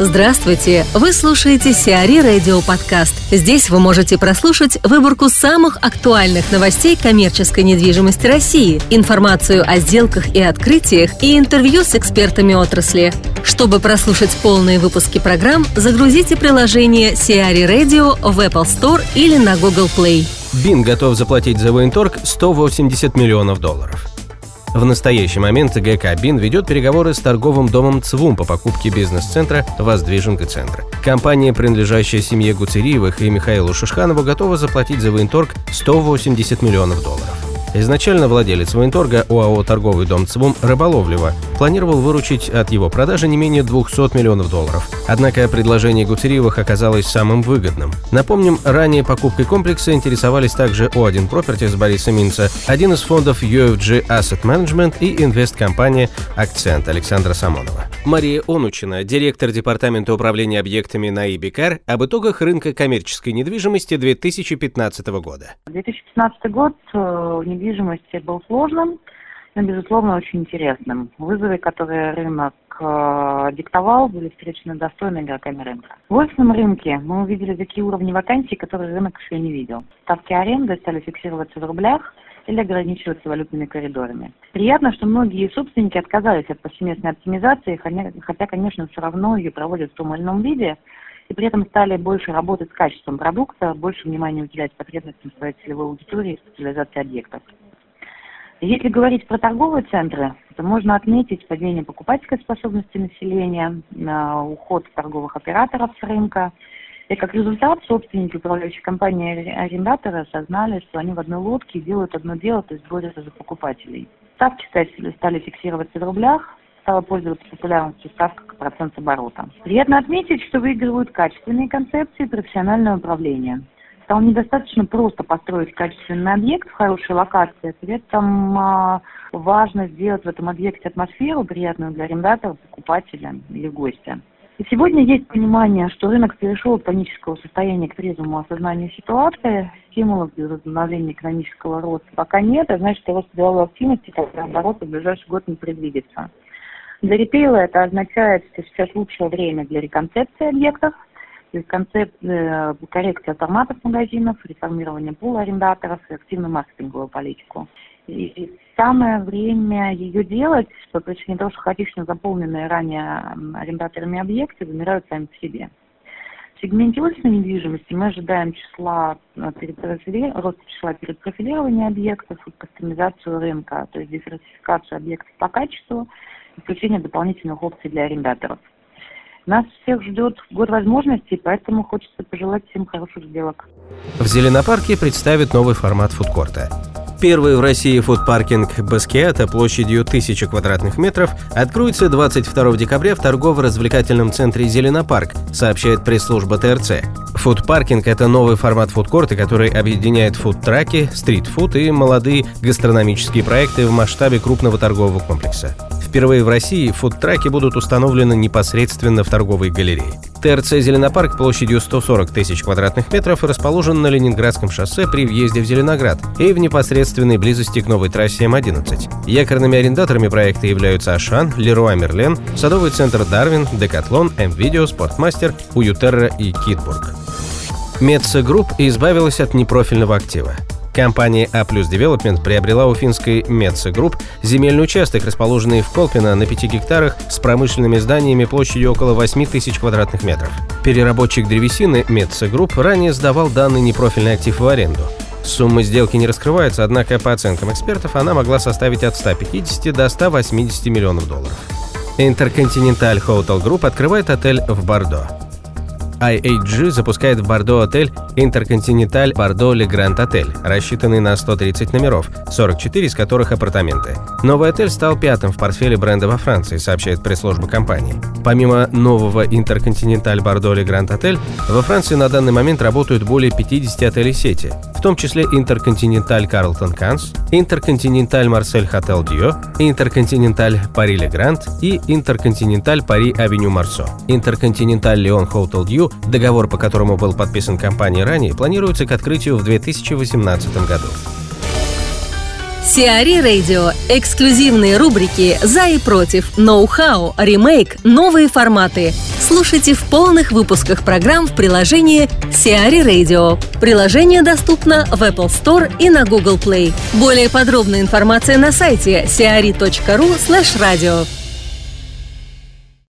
Здравствуйте! Вы слушаете Сиари Радио Подкаст. Здесь вы можете прослушать выборку самых актуальных новостей коммерческой недвижимости России, информацию о сделках и открытиях и интервью с экспертами отрасли. Чтобы прослушать полные выпуски программ, загрузите приложение Сиари Radio в Apple Store или на Google Play. Бин готов заплатить за военторг 180 миллионов долларов. В настоящий момент ГК «Бин» ведет переговоры с торговым домом «ЦВУМ» по покупке бизнес-центра «Воздвиженка Центр». Компания, принадлежащая семье Гуцериевых и Михаилу Шишханову, готова заплатить за военторг 180 миллионов долларов. Изначально владелец военторга ОАО «Торговый дом ЦВУМ» Рыболовлева планировал выручить от его продажи не менее 200 миллионов долларов. Однако предложение Гуцериевых оказалось самым выгодным. Напомним, ранее покупкой комплекса интересовались также О1 Properties Бориса Минца, один из фондов UFG Asset Management и инвесткомпания «Акцент» Александра Самонова. Мария Онучина, директор Департамента управления объектами на ИБИКАР, об итогах рынка коммерческой недвижимости 2015 года. 2015 год э, недвижимости был сложным, но, безусловно, очень интересным. Вызовы, которые рынок э, диктовал, были встречены достойными игроками рынка. В офисном рынке мы увидели такие уровни вакансий, которые рынок еще не видел. Ставки аренды стали фиксироваться в рублях или ограничиваться валютными коридорами. Приятно, что многие собственники отказались от повсеместной оптимизации, хотя, конечно, все равно ее проводят в том или ином виде, и при этом стали больше работать с качеством продукта, больше внимания уделять потребностям своей целевой аудитории и специализации объектов. Если говорить про торговые центры, то можно отметить падение покупательской способности населения, уход торговых операторов с рынка. И как результат собственники управляющей компании арендаторы осознали, что они в одной лодке делают одно дело, то есть борются за покупателей. Ставки стали фиксироваться в рублях, стала пользоваться популярностью ставка как процент оборота. Приятно отметить, что выигрывают качественные концепции профессионального управления стало недостаточно просто построить качественный объект в хорошей локации, при этом а, важно сделать в этом объекте атмосферу, приятную для арендаторов, покупателя или гостя. И сегодня есть понимание, что рынок перешел от панического состояния к трезвому осознанию ситуации, стимулов для возобновления экономического роста пока нет, а значит, рост деловой активности, как наоборот, в ближайший год не предвидится. Для ритейла это означает, что сейчас лучшее время для реконцепции объектов, концепт э, коррекции автоматов магазинов, реформирование пула арендаторов и активную маркетинговую политику. И самое время ее делать по причине того, что хаотично заполненные ранее арендаторами объекты вымирают сами по себе. В сегменте офисной недвижимости мы ожидаем числа э, роста числа перепрофилирования объектов и кастомизацию рынка, то есть диверсификацию объектов по качеству включение дополнительных опций для арендаторов. Нас всех ждет год возможностей, поэтому хочется пожелать всем хороших сделок. В Зеленопарке представят новый формат фудкорта. Первый в России фудпаркинг Баскиата площадью 1000 квадратных метров откроется 22 декабря в торгово-развлекательном центре «Зеленопарк», сообщает пресс-служба ТРЦ. Фудпаркинг – это новый формат фудкорта, который объединяет фудтраки, стритфуд и молодые гастрономические проекты в масштабе крупного торгового комплекса. Впервые в России фудтраки будут установлены непосредственно в торговой галерее. ТРЦ «Зеленопарк» площадью 140 тысяч квадратных метров расположен на Ленинградском шоссе при въезде в Зеленоград и в непосредственной близости к новой трассе М11. Якорными арендаторами проекта являются Ашан, Леруа Мерлен, Садовый центр Дарвин, Декатлон, М-Видео, Спортмастер, Уютерра и Китбург. Metsa Group избавилась от непрофильного актива. Компания A Plus Development приобрела у финской Metsa Group земельный участок, расположенный в Колпино на 5 гектарах с промышленными зданиями площадью около 8 тысяч квадратных метров. Переработчик древесины Metsa Group ранее сдавал данный непрофильный актив в аренду. Сумма сделки не раскрывается, однако по оценкам экспертов она могла составить от 150 до 180 миллионов долларов. Intercontinental Hotel Group открывает отель в Бордо. IHG запускает в Бордо отель Intercontinental Бордо Le Grand Отель, рассчитанный на 130 номеров, 44 из которых апартаменты. Новый отель стал пятым в портфеле бренда во Франции, сообщает пресс-служба компании. Помимо нового Intercontinental Bordeaux Le Grand Отель, во Франции на данный момент работают более 50 отелей сети, в том числе Intercontinental Carlton Cannes, Intercontinental Marseille Hotel Dieu, Intercontinental Paris Le Grand и Intercontinental Paris Avenue Marceau. Intercontinental Lyon Hotel Dieu Договор, по которому был подписан компанией ранее, планируется к открытию в 2018 году. Сиари Радио. Эксклюзивные рубрики «За и против», «Ноу-хау», «Ремейк», «Новые форматы». Слушайте в полных выпусках программ в приложении Сиари Radio. Приложение доступно в Apple Store и на Google Play. Более подробная информация на сайте siari.ru slash radio.